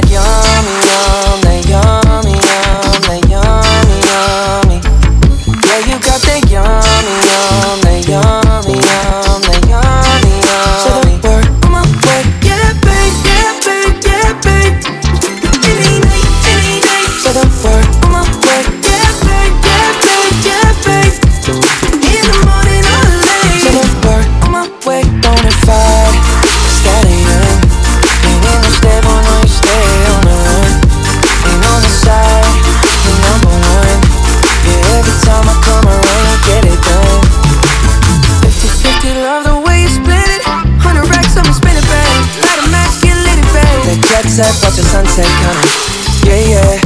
that young sunset, watch the sunset coming. Yeah, yeah.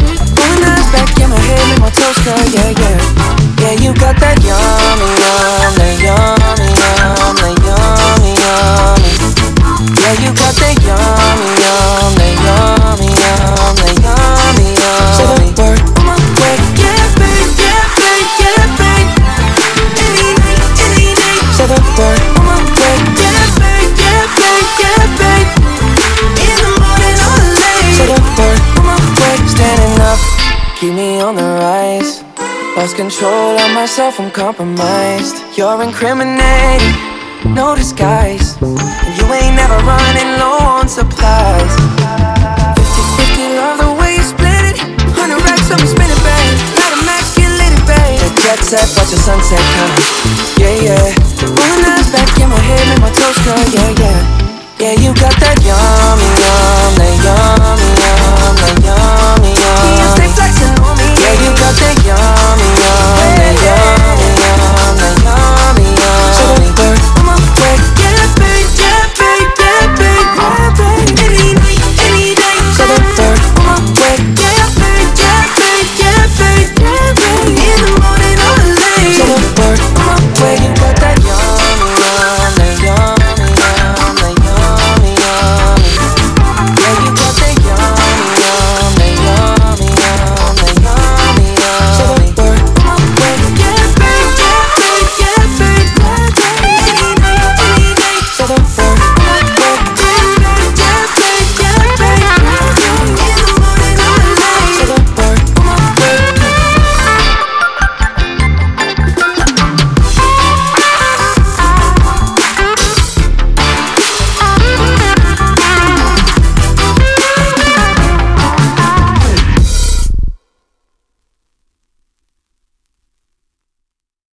keep me on the rise. Lost control of myself, I'm compromised. You're incriminating, no disguise. You ain't never running low on supplies. 50 50, love the way you split it. 100 racks up, spin it, babe. Not immaculate, babe. The jet set, watch the sunset come. Yeah, yeah. Rolling eyes back in my head, make my toes curl. Yeah, yeah. Yeah, you got that.